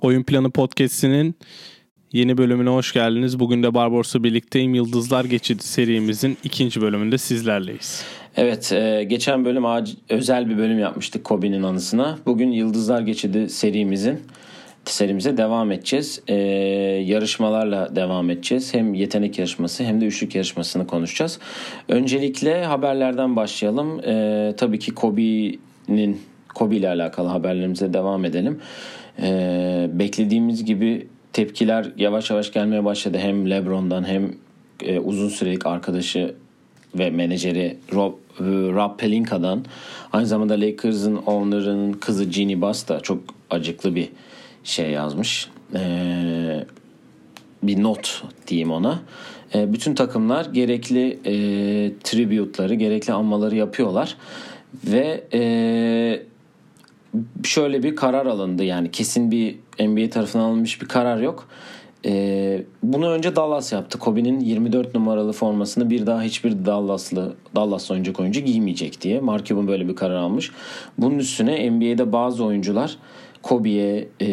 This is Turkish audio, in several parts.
Oyun Planı Podcast'inin yeni bölümüne hoş geldiniz. Bugün de Barbaros'la birlikteyim. Yıldızlar Geçidi serimizin ikinci bölümünde sizlerleyiz. Evet, e, geçen bölüm özel bir bölüm yapmıştık Kobe'nin anısına. Bugün Yıldızlar Geçidi serimizin serimize devam edeceğiz. E, yarışmalarla devam edeceğiz. Hem yetenek yarışması hem de üçlük yarışmasını konuşacağız. Öncelikle haberlerden başlayalım. E, tabii ki Kobe'nin Kobe ile alakalı haberlerimize devam edelim. E, beklediğimiz gibi tepkiler yavaş yavaş gelmeye başladı. Hem LeBron'dan hem e, uzun sürelik arkadaşı ve menajeri Rob, e, Rob Pelinka'dan aynı zamanda Lakers'ın owner'ının kızı Jeannie Buss da çok acıklı bir şey yazmış. Ee, bir not diyeyim ona. Ee, bütün takımlar gerekli e, gerekli anmaları yapıyorlar. Ve e, şöyle bir karar alındı. Yani kesin bir NBA tarafından alınmış bir karar yok. Ee, bunu önce Dallas yaptı. Kobe'nin 24 numaralı formasını bir daha hiçbir Dallaslı Dallas'lı oyuncu oyuncu giymeyecek diye. Mark Cuban böyle bir karar almış. Bunun üstüne NBA'de bazı oyuncular Kobe'ye e,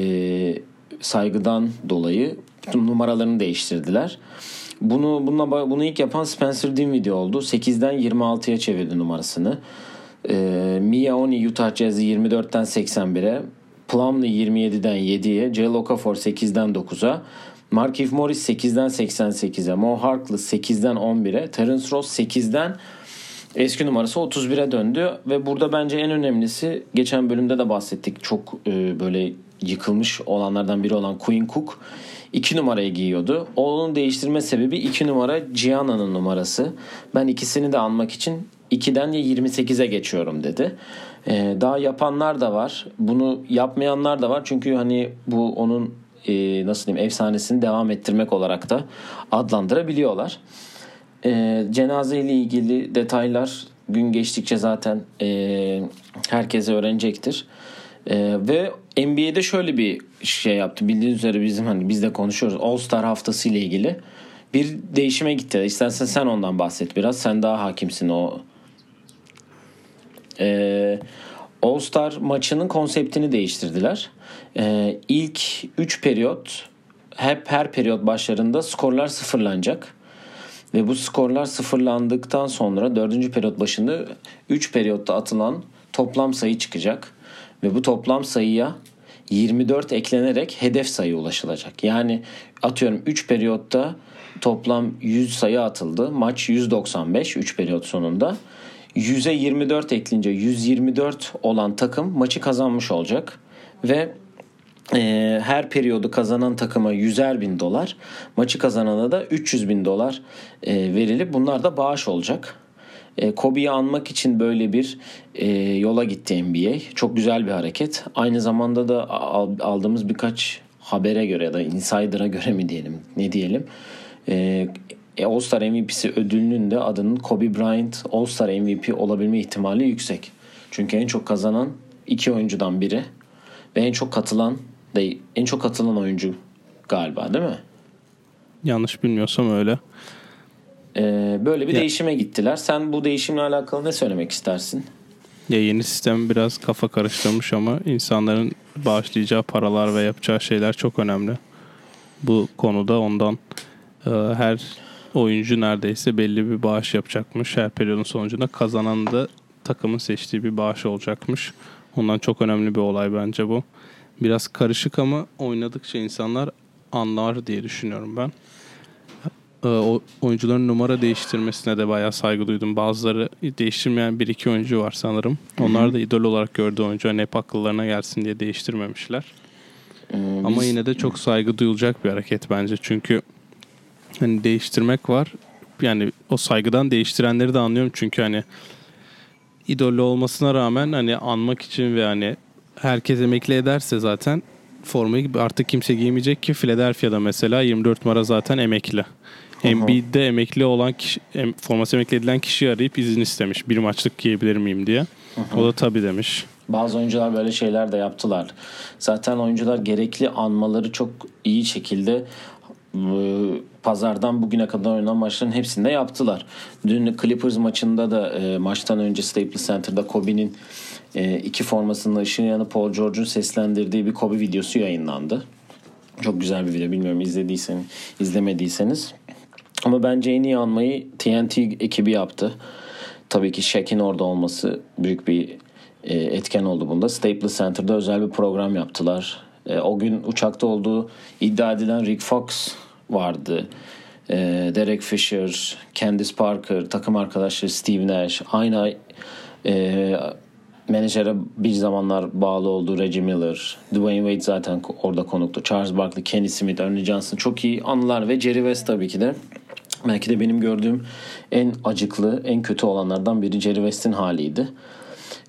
saygıdan dolayı bütün numaralarını değiştirdiler. Bunu bununla bunu ilk yapan Spencer Dinwiddie oldu. 8'den 26'ya çevirdi numarasını. E, Mia Oni Utah Jazz'i 24'ten 81'e, Plumlee 27'den 7'ye, Jay Okafor 8'den 9'a, Markieff Morris 8'den 88'e, Mo Harkless 8'den 11'e, Terence Ross 8'den eski numarası 31'e döndü ve burada bence en önemlisi geçen bölümde de bahsettik. Çok e, böyle yıkılmış olanlardan biri olan Quinn Cook 2 numarayı giyiyordu. Onun değiştirme sebebi 2 numara Gianna'nın numarası. Ben ikisini de almak için 2'den ya 28'e geçiyorum dedi. Ee, daha yapanlar da var. Bunu yapmayanlar da var. Çünkü hani bu onun e, nasıl diyeyim efsanesini devam ettirmek olarak da adlandırabiliyorlar. E, cenaze ile ilgili detaylar gün geçtikçe zaten e, herkese öğrenecektir. E, ve NBA'de şöyle bir şey yaptı. Bildiğiniz üzere bizim hani biz de konuşuyoruz. All Star haftası ile ilgili bir değişime gitti. İstersen sen ondan bahset biraz. Sen daha hakimsin o. E, All Star maçının konseptini değiştirdiler. E, ilk 3 periyot hep her periyot başlarında skorlar sıfırlanacak. Ve bu skorlar sıfırlandıktan sonra 4. periyot başında 3 periyotta atılan toplam sayı çıkacak. Ve bu toplam sayıya 24 eklenerek hedef sayı ulaşılacak. Yani atıyorum 3 periyotta toplam 100 sayı atıldı. Maç 195 3 periyot sonunda. 100'e 24 ekleyince 124 olan takım maçı kazanmış olacak. Ve e, her periyodu kazanan takıma 100'er bin dolar, maçı kazanana da 300 bin dolar e, verilip bunlar da bağış olacak. E, Kobe'yi anmak için böyle bir e, yola gitti NBA. Çok güzel bir hareket. Aynı zamanda da aldığımız birkaç habere göre ya da insider'a göre mi diyelim ne diyelim. E, All-Star MVP'si ödülünün de adının Kobe Bryant All-Star MVP olabilme ihtimali yüksek. Çünkü en çok kazanan iki oyuncudan biri ve en çok katılan de en çok katılan oyuncu galiba değil mi? Yanlış bilmiyorsam öyle. Ee, böyle bir Ya- değişime gittiler. Sen bu değişimle alakalı ne söylemek istersin? Ya yeni sistem biraz kafa karıştırmış ama insanların bağışlayacağı paralar ve yapacağı şeyler çok önemli. Bu konuda ondan e, her oyuncu neredeyse belli bir bağış yapacakmış. Her periyodun sonucunda kazanan da takımın seçtiği bir bağış olacakmış. Ondan çok önemli bir olay bence bu. Biraz karışık ama oynadıkça insanlar anlar diye düşünüyorum ben. Ee, o oyuncuların numara değiştirmesine de bayağı saygı duydum. Bazıları değiştirmeyen bir iki oyuncu var sanırım. Onlar da idol olarak gördüğü oyuncu hani hep akıllarına gelsin diye değiştirmemişler. Ee, Ama biz- yine de çok saygı duyulacak bir hareket bence. Çünkü hani değiştirmek var. Yani o saygıdan değiştirenleri de anlıyorum. Çünkü hani idolü olmasına rağmen hani anmak için ve hani herkes emekli ederse zaten formayı artık kimse giymeyecek ki Philadelphia'da mesela 24 numara zaten emekli. Embiid'de emekli olan kişi, em, forması emekli edilen kişiyi arayıp izin istemiş. Bir maçlık giyebilir miyim diye. O da tabii demiş. Bazı oyuncular böyle şeyler de yaptılar. Zaten oyuncular gerekli anmaları çok iyi şekilde e, pazardan bugüne kadar oynanan maçların hepsinde yaptılar. Dün Clippers maçında da e, maçtan önce Staples Center'da Kobe'nin e, iki formasının ışığın yanı Paul George'un seslendirdiği bir Kobe videosu yayınlandı. Çok güzel bir video. Bilmiyorum izlediyseniz, izlemediyseniz. Ama bence en iyi anmayı TNT ekibi yaptı. Tabii ki Shaq'in orada olması büyük bir e, etken oldu bunda. Staples Center'da özel bir program yaptılar. E, o gün uçakta olduğu iddia edilen Rick Fox vardı. E, Derek Fisher, Candice Parker, takım arkadaşları Steve Nash, aynı e, menajere bir zamanlar bağlı olduğu Reggie Miller, Dwayne Wade zaten orada konuktu. Charles Barkley, Kenny Smith, Ernie Johnson çok iyi anılar ve Jerry West tabii ki de belki de benim gördüğüm en acıklı, en kötü olanlardan biri Jerry West'in haliydi.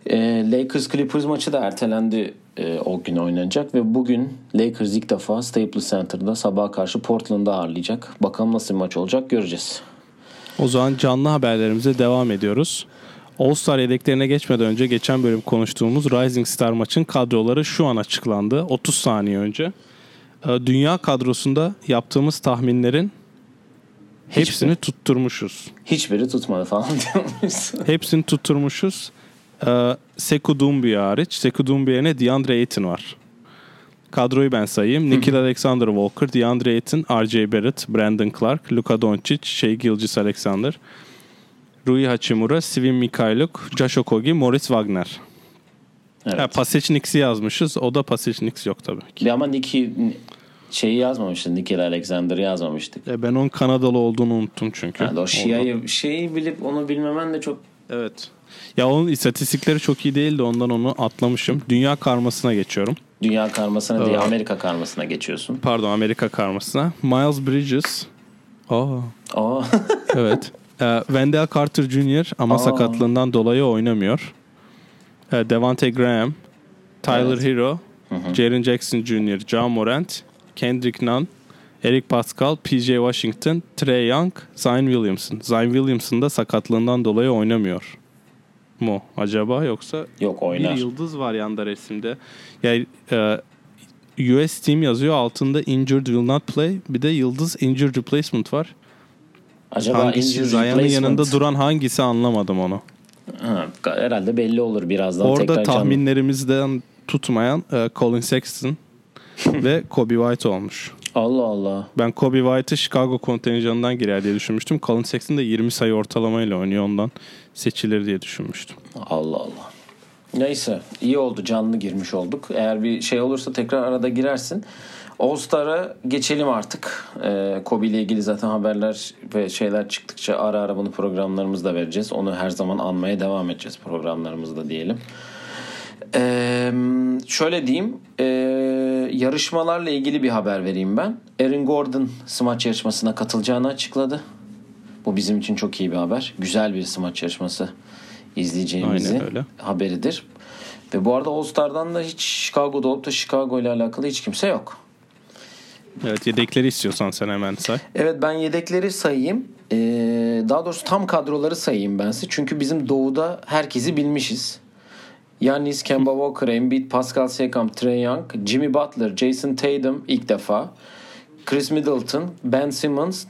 E, Lakers Clippers maçı da ertelendi e, o gün oynanacak ve bugün Lakers ilk defa Staples Center'da sabaha karşı Portland'da ağırlayacak. Bakalım nasıl bir maç olacak göreceğiz. O zaman canlı haberlerimize devam ediyoruz. All-Star yedeklerine geçmeden önce geçen bölüm konuştuğumuz Rising Star maçın kadroları şu an açıklandı. 30 saniye önce. Ee, Dünya kadrosunda yaptığımız tahminlerin hepsini tutturmuşuz. Hiçbiri tutmadı falan diyormuşsun. Hepsini tutturmuşuz. Ee, Sekou Doumbia hariç. Sekou Doumbia DeAndre Ayton var. Kadroyu ben sayayım. Nikhil Alexander Walker, DeAndre Ayton, R.J. Barrett, Brandon Clark, Luka Doncic, Shea Gilgis Alexander, Rui Hachimura, Sivin Mikhailuk, Josh Okogie, Morris Wagner. Evet. Ha, Pasechniks'i yazmışız. O da Pasechniks yok tabii ki. Ama Nicky şeyi yazmamıştı. Nikhil Alexander yazmamıştık. E, ben onun Kanadalı olduğunu unuttum çünkü. Yani o Şia'yı şeyi bilip onu bilmemen de çok Evet. Ya onun istatistikleri çok iyi değildi ondan onu atlamışım. Dünya karmasına geçiyorum. dünya karmasına değil Evet. Amerika karmasına geçiyorsun. Pardon Amerika karmasına. Miles Bridges. Aa, Aa. evet. Ee, Wendell Carter Jr. ama Aa. sakatlığından dolayı oynamıyor. Ee, Devante Graham, Tyler Evet. Hero, Jaren Jackson Jr., John Morant, Kendrick Nunn, Eric Pascal, PJ Washington, Trey Young, Zion Williamson. Zion Williamson da sakatlığından dolayı oynamıyor mu acaba yoksa Yok oynar. bir yıldız var yanda resimde. Yani e, US team yazıyor altında injured will not play. Bir de yıldız injured replacement var. Acaba Hangisi replacement- yanında duran hangisi anlamadım onu. Ha, herhalde belli olur birazdan Orada tekrar canlı- tahminlerimizden tutmayan e, Colin Sexton ve Kobe White olmuş. Allah Allah. Ben Kobe White'ı Chicago kontenjanından girer diye düşünmüştüm. Colin Sexton da 20 sayı ortalamayla oynuyor ondan seçilir diye düşünmüştüm. Allah Allah. Neyse iyi oldu canlı girmiş olduk. Eğer bir şey olursa tekrar arada girersin. All Star'a geçelim artık. Ee, Kobe ile ilgili zaten haberler ve şeyler çıktıkça ara ara bunu programlarımızda vereceğiz. Onu her zaman anmaya devam edeceğiz programlarımızda diyelim. Ee, şöyle diyeyim. ee, yarışmalarla ilgili bir haber vereyim ben. Aaron Gordon smaç yarışmasına katılacağını açıkladı. Bu bizim için çok iyi bir haber. Güzel bir smaç yarışması öyle. haberidir. Ve bu arada All Star'dan da hiç Chicago'da olup da Chicago ile alakalı hiç kimse yok. Evet yedekleri istiyorsan sen hemen say. Evet ben yedekleri sayayım. Ee, daha doğrusu tam kadroları sayayım ben size. Çünkü bizim doğuda herkesi bilmişiz. Yannis, Kemba Walker, Embiid, Pascal Siakam, Trae Young, Jimmy Butler, Jason Tatum ilk defa. Chris Middleton, Ben Simmons.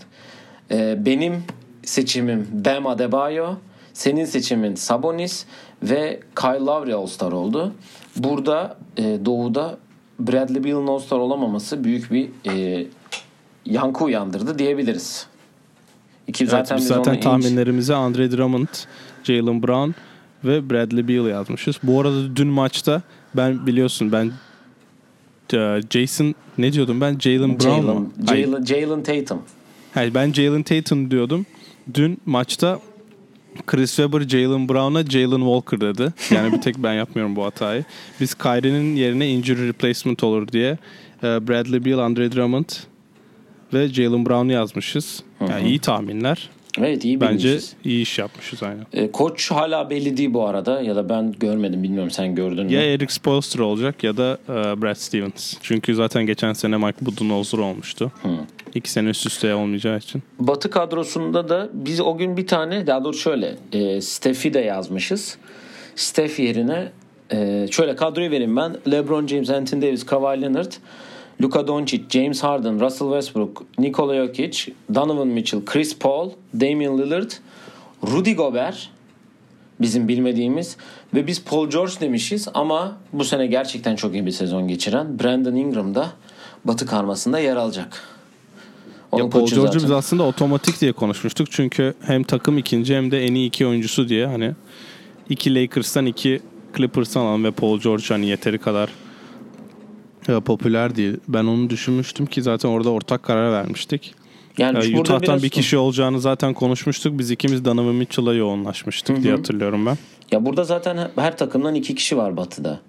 Ee, benim seçimim Bam Adebayo. Senin seçimin Sabonis ve Kyle Lowry All-Star oldu. Burada e, doğuda Bradley Beal'ın All-Star olamaması büyük bir e, yankı uyandırdı diyebiliriz. İki, Zaten, biz biz zaten tahminlerimize Andre Drummond, Jalen Brown ve Bradley Beal yazmışız. Bu arada dün maçta ben biliyorsun ben e, Jason ne diyordum ben Jalen Brown. Jalen, Jalen Tatum. Hayır, ben Jalen Tatum diyordum. Dün maçta Chris Webber Jalen Brown'a Jalen Walker dedi. Yani bir tek ben yapmıyorum bu hatayı. Biz Kyrie'nin yerine injury replacement olur diye e, Bradley Beal, Andre Drummond ve Jalen Brown'u yazmışız. Yani iyi tahminler. Evet iyi Bence bilmişiz. iyi iş yapmışız aynen. E, koç hala belli değil bu arada ya da ben görmedim bilmiyorum sen gördün mü? Ya Eric Spoelstra olacak ya da e, Brad Stevens. Çünkü zaten geçen sene Mike Budenholzer olmuştu. İki sene üst üste olmayacağı için. Batı kadrosunda da biz o gün bir tane daha doğrusu şöyle e, Steph'i de yazmışız. Steph yerine e, şöyle kadroyu vereyim ben. LeBron James, Anthony Davis, Kawhi Leonard, Luka Doncic, James Harden, Russell Westbrook, Nikola Jokic, Donovan Mitchell, Chris Paul, Damian Lillard, Rudy Gobert bizim bilmediğimiz ve biz Paul George demişiz ama bu sene gerçekten çok iyi bir sezon geçiren Brandon Ingram da Batı karmasında yer alacak. Onun Ya Paul George'u biz aslında otomatik diye konuşmuştuk. Çünkü hem takım ikinci hem de en iyi iki oyuncusu diye hani iki Lakers'tan iki Clippers'tan alan ve Paul George hani yeteri kadar e, popüler değil. Ben onu düşünmüştüm ki zaten orada ortak karar vermiştik. yani E, burada Utah'tan bir kişi olacağını zaten konuşmuştuk. Biz ikimiz Donovan Mitchell'a yoğunlaşmıştık diye hatırlıyorum ben. Ya burada zaten her takımdan iki kişi var Batı'da.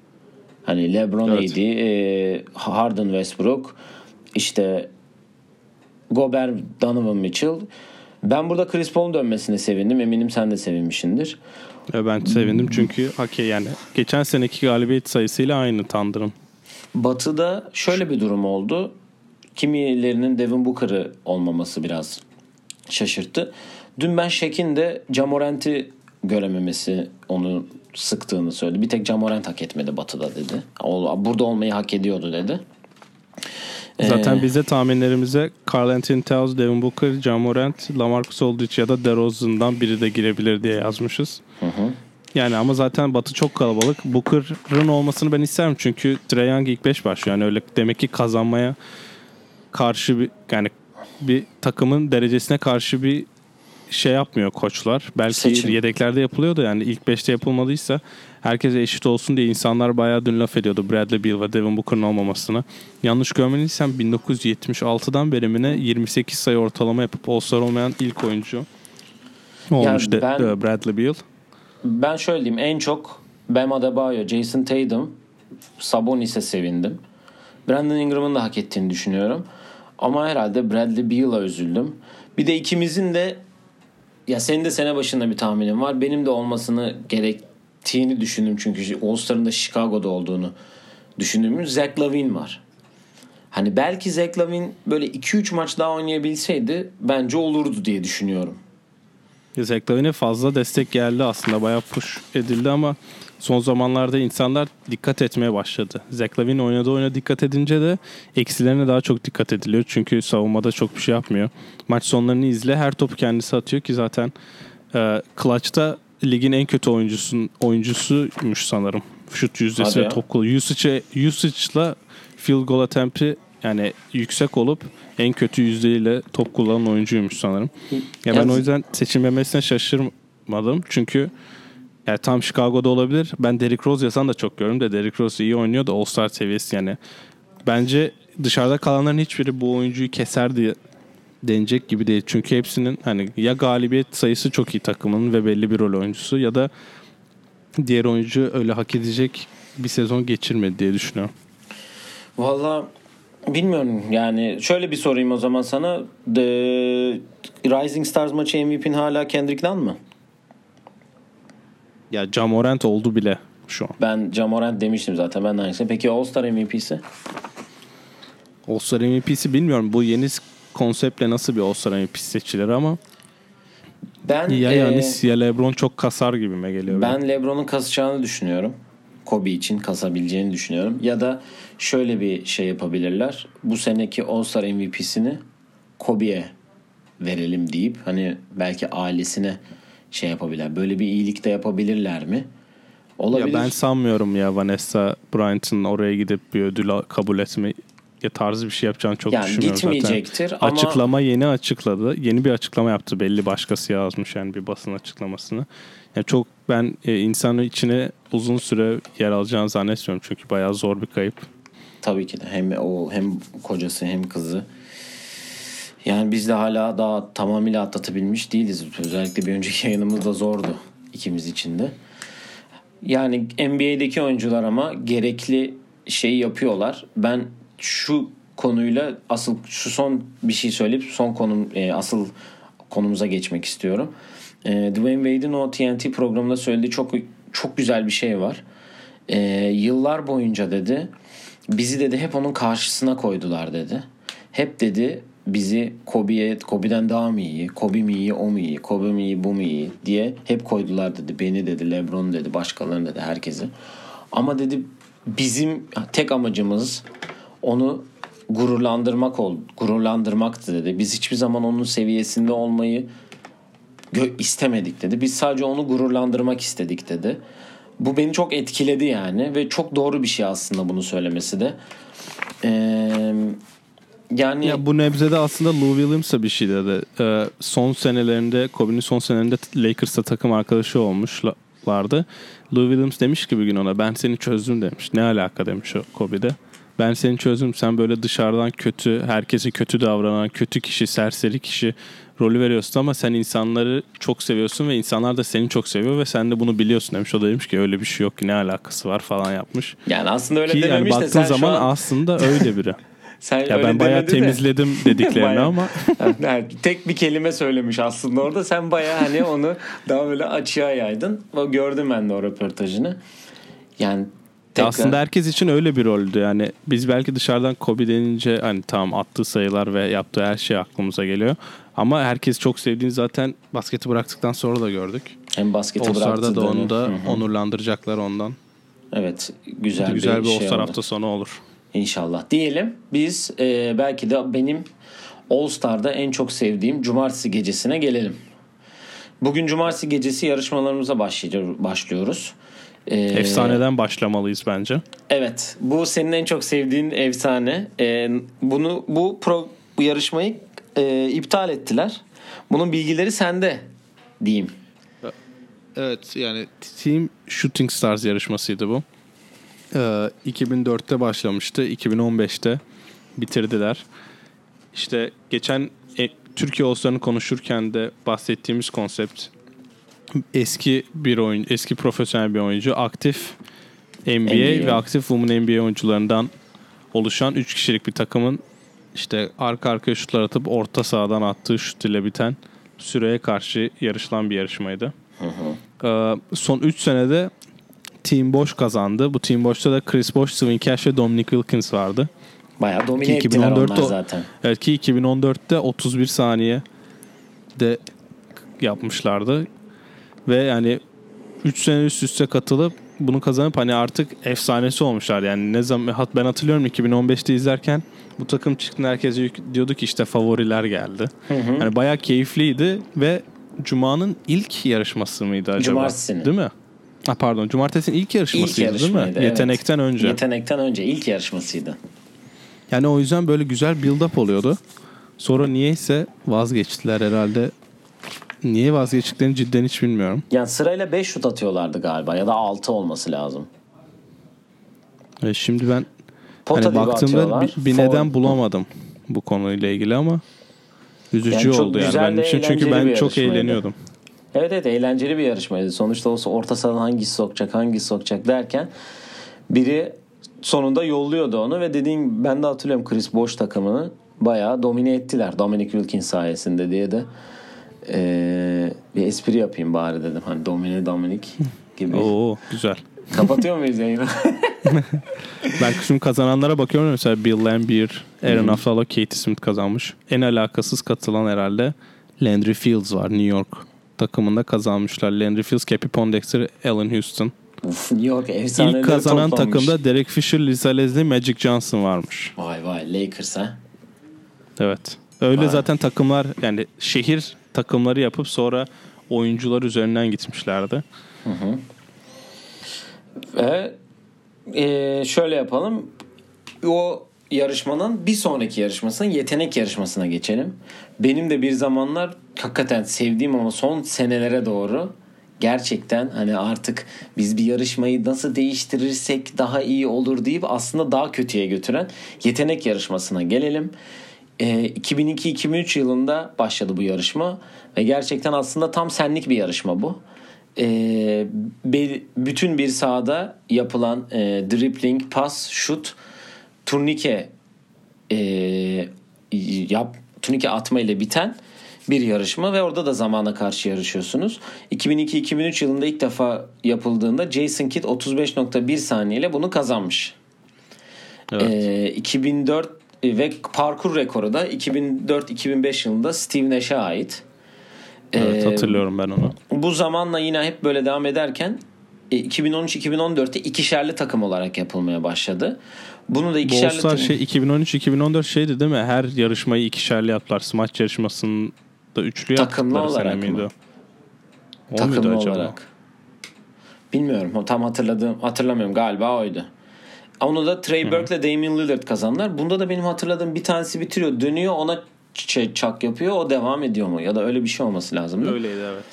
Hani LeBron Evet. AD, e, Harden Westbrook, işte Gobert, Donovan Mitchell. Ben burada Chris Paul'un dönmesine sevindim. Eminim sen de sevinmişsindir. E, ben sevindim çünkü hak yani geçen seneki galibiyet sayısıyla aynı Thunder'ın. Batı'da şöyle bir durum oldu. Kimilerinin Devin Booker'ı olmaması biraz şaşırttı. Dün ben Shaq'in de Jamorant'i görememesi onu sıktığını söyledi. Bir tek Jamorant hak etmedi Batı'da dedi. Burada olmayı hak ediyordu dedi. Zaten Ee, biz de tahminlerimize Carl Anthony Towns, Devin Booker, Ja Morant, LaMarcus Aldridge ya da DeRozan'dan biri de girebilir diye yazmışız. Yani ama zaten Batı çok kalabalık. Booker'ın olmasını ben isterim çünkü Trae Young ilk 5 başlıyor. Yani öyle demek ki kazanmaya karşı bir yani bir takımın derecesine karşı bir şey yapmıyor koçlar. Belki Seçim. yedeklerde yapılıyor da yani ilk 5'te yapılmadıysa herkese eşit olsun diye insanlar bayağı dün laf ediyordu Bradley Beal ve Devin Booker'ın olmamasına. Yanlış görmediysem 1976'dan beri mi ne 28 sayı ortalama yapıp All-Star olmayan ilk oyuncu olmuş de, ben- de Bradley Beal. Ben şöyle diyeyim en çok Bam Adebayo, Jason Tatum, Sabonis'e sevindim. Brandon Ingram'ın da hak ettiğini düşünüyorum. Ama herhalde Bradley Beal'a üzüldüm. Bir de ikimizin de ya senin de sene başında bir tahminin var. Benim de olmasını gerektiğini düşündüm çünkü All-Star'ın da Chicago'da olduğunu düşündüğümüz Zach Lavine var. Hani belki Zach Lavine böyle 2-3 maç daha oynayabilseydi bence olurdu diye düşünüyorum. Lavine'e fazla destek geldi aslında. Bayağı push edildi ama son zamanlarda insanlar dikkat etmeye başladı. Zach Lavine oynadığı oyuna dikkat edince de eksilerine daha çok dikkat ediliyor. Çünkü savunmada çok bir şey yapmıyor. Maç sonlarını izle. Her topu kendisi atıyor ki zaten e, Clutch'ta ligin en kötü oyuncusun oyuncusuymuş sanırım. Şut yüzdesi ve top kullanımı. Usage, usage'la field goal attempt'i yani yüksek olup en kötü yüzdeyle top kullanan oyuncuymuş sanırım. Ya ben o yüzden seçilmemesine şaşırmadım. Çünkü yani tam Chicago'da olabilir. Ben Derrick Rose yazan da çok görüyorum da Derrick Rose iyi oynuyor da All-Star seviyesi yani. Bence dışarıda kalanların hiçbiri bu oyuncuyu keser diye denecek gibi değil. Çünkü hepsinin hani ya galibiyet sayısı çok iyi takımın ve belli bir rol oyuncusu ya da diğer oyuncu öyle hak edecek bir sezon geçirmedi diye düşünüyorum. Valla bilmiyorum yani şöyle bir sorayım o zaman sana. The Rising Stars maçı MVP'nin hala Kendrick Nunn mı? Ya Jamorant oldu bile şu an. Ben Jamorant demiştim zaten ben de aynısını. Peki All-Star MVP'si? All-Star MVP'si bilmiyorum. Bu yeni konseptle nasıl bir All-Star MVP seçilir ama Ben ya e, Yanis ya LeBron çok kasar gibime geliyor. benim. ben LeBron'un kasacağını düşünüyorum. Kobe için kasabileceğini düşünüyorum. Ya da şöyle bir şey yapabilirler. Bu seneki All-Star MVP'sini Kobe'ye verelim deyip hani belki ailesine şey yapabilirler. Böyle bir iyilik de yapabilirler mi? Olabilir. Ya ben sanmıyorum ya Vanessa Bryant'ın oraya gidip bir ödül kabul etme ya tarzı bir şey yapacağını çok Yani düşünmüyorum gitmeyecektir zaten. ama- Açıklama yeni açıkladı. Yeni bir açıklama yaptı. Belli başkası yazmış yani bir basın açıklamasını. Yani çok ben e, insanın içine uzun süre yer alacağını zannetmiyorum. Çünkü bayağı zor bir kayıp. Tabii ki de hem o hem kocası hem kızı. Yani biz de hala daha tamamıyla atlatabilmiş değiliz. Özellikle bir önceki yayınımız da zordu ikimiz için de. Yani NBA'deki oyuncular ama gerekli şeyi yapıyorlar. Ben şu konuyla asıl şu son bir şey söyleyip son konum e, asıl konumuza geçmek istiyorum. E, Dwayne Wade'in o TNT programında söylediği çok çok güzel bir şey var. E, yıllar boyunca dedi bizi dedi hep onun karşısına koydular dedi. Hep dedi bizi Kobe'ye Kobe'den daha mı iyi? Kobe mi iyi, o mu iyi? Kobe mi iyi, bu mu iyi diye hep koydular dedi. Beni dedi, LeBron dedi, başkalarını dedi, herkesi. Ama dedi bizim tek amacımız onu gururlandırmak ol, gururlandırmaktı dedi. Biz hiçbir zaman onun seviyesinde olmayı istemedik dedi. Biz sadece onu gururlandırmak istedik dedi. Bu beni çok etkiledi yani ve çok doğru bir şey aslında bunu söylemesi de. Ee, yani Ya bu nebzede aslında Lou Williams da bir şey dedi. Ee, son senelerinde, Kobe'nin son senelerinde Lakers'ta takım arkadaşı olmuşlardı. Lou Williams demiş ki bir gün ona ben seni çözdüm demiş. Ne alaka demiş o Kobe'de. Ben seni çözdüm. Sen böyle dışarıdan kötü, herkese kötü davranan, kötü kişi, serseri kişi rolü veriyorsun ama sen insanları çok seviyorsun ve insanlar da seni çok seviyor ve sen de bunu biliyorsun demiş. O da demiş ki öyle bir şey yok ki ne alakası var falan yapmış. yani aslında öyle Ki yani dememiş de baktığın sen zaman an aslında öyle biri. sen Ya öyle ben bayağı demedi de- temizledim dediklerini Bayağı. ama Yani tek bir kelime söylemiş aslında orada. Sen bayağı hani onu daha böyle açığa yaydın. O Gördüm ben de o röportajını. Yani tekrar, aslında herkes için öyle bir roldü. Yani biz belki dışarıdan Kobe denince hani tamam attığı sayılar ve yaptığı her şey aklımıza geliyor. Ama herkes çok sevdiğini zaten basketi bıraktıktan sonra da gördük. hem basketi All-Star'da bıraktı da onu da Hı hı. onurlandıracaklar ondan. Evet güzel, Güzel bir şey All-Star oldu. hafta sonu olur. İnşallah. Diyelim biz e, belki de benim All Star'da en çok sevdiğim cumartesi gecesine gelelim. Bugün cumartesi gecesi yarışmalarımıza başlıyoruz. E, Efsaneden başlamalıyız bence. Evet. Bu senin en çok sevdiğin efsane. E, bunu bu pro bu yarışmayı e, iptal ettiler. Bunun bilgileri sende diyeyim. Evet yani Team Shooting Stars yarışmasıydı bu. Ee, 2004'te başlamıştı. 2015'te bitirdiler. İşte geçen e, Türkiye Oğuzlarını konuşurken de bahsettiğimiz konsept eski bir oyun, eski profesyonel bir oyuncu, aktif NBA, NBA. ve aktif Women NBA oyuncularından oluşan 3 kişilik bir takımın işte arka arkaya şutlar atıp orta sahadan attığı şut ile biten süreye karşı yarışılan bir yarışmaydı. Ee, son 3 senede Team Bosch kazandı. Bu Team Bosch'ta da Chris Bosch, Swin Cash ve Dominic Wilkins vardı. Bayağı domine Ki ettiler 2014 onlar zaten. Evet ki 2014'te 31 saniye de yapmışlardı. Ve yani 3 sene üst üste katılıp bunu kazanıp hani artık efsanesi olmuşlar. Yani ne zaman ben hatırlıyorum 2015'te izlerken bu takım çıktı herkes diyordu ki işte favoriler geldi. Yani bayağı keyifliydi ve Cuma'nın ilk yarışması mıydı acaba? Cumartesinin. Değil mi? Ha pardon, cumartesinin ilk yarışmasıydı İlk değil mi? evet. Yetenekten önce. Yetenekten önce ilk yarışmasıydı. Yani o yüzden böyle güzel build-up oluyordu. Sonra niyeyse vazgeçtiler herhalde. Niye vazgeçtiklerini cidden hiç bilmiyorum. Yani sırayla 5 şut atıyorlardı galiba ya da 6 olması lazım. E şimdi ben Pota hani baktığımda bir, bir For- neden bulamadım bu konuyla ilgili ama üzücü Yani oldu yani benim için çünkü ben çok eğleniyordum. Evet evet eğlenceli bir yarışmaydı. Sonuçta olsa orta sahadan hangisi sokacak hangisi sokacak derken biri sonunda yolluyordu onu ve dediğin ben de hatırlıyorum Chris Bosh takımını bayağı domine ettiler Dominic Wilkins sayesinde diye de eee, bir espri yapayım bari dedim. Hani domine Dominic gibi. Oo güzel. Kapatıyor muyuz yayını? Ben şimdi kazananlara bakıyorum mesela Bill Laimbeer, Aaron Aflalo, Katie Smith kazanmış. En alakasız katılan herhalde Landry Fields var New York takımında kazanmışlar. Landry Fields, Cappy Pondexter, Allen Houston. Uf, New York efsaneleri İlk kazanan toplanmış. takımda Derek Fisher, Lisa Leslie, Magic Johnson varmış. Vay vay Lakers ha. Evet. Öyle Vay. zaten takımlar yani şehir takımları yapıp sonra oyuncular üzerinden gitmişlerdi. Ve e, şöyle yapalım. O yarışmanın bir sonraki yarışmasının yetenek yarışmasına geçelim. Benim de bir zamanlar hakikaten sevdiğim ama son senelere doğru gerçekten hani artık biz bir yarışmayı nasıl değiştirirsek daha iyi olur deyip aslında daha kötüye götüren yetenek yarışmasına gelelim. E, 2002-2003 yılında başladı bu yarışma ve gerçekten aslında tam senlik bir yarışma bu. E, be- bütün bir sahada yapılan e, dribbling, pas, şut, turnike e, yap turnike atma ile biten bir yarışma ve orada da zamana karşı yarışıyorsunuz. 2002-2003 yılında ilk defa yapıldığında Jason Kidd 35.1 saniyeyle bunu kazanmış. Evet. Ee, 2004 ve parkur rekoru da 2004-2005 yılında Steve Nash'e ait. Evet Ee, hatırlıyorum ben onu. bu zamanla yine hep böyle devam ederken e, 2013-2014'te ikişerli takım olarak yapılmaya başladı. Bunu da ikişerli takım... şey 2013-2014 şeydi değil mi? Her yarışmayı ikişerli yaptılar. Smaç yarışmasında üçlü Takımlı yaptıkları sene miydi o? Takımlı acaba? olarak. Bilmiyorum. Tam hatırladığım hatırlamıyorum. Galiba oydu. Onu da Trey Burke ile Damian Lillard kazandılar. Bunda da benim hatırladığım bir tanesi bitiriyor. Dönüyor ona şey, çak yapıyor. O devam ediyor mu? Ya da öyle bir şey olması lazım. Öyleydi evet.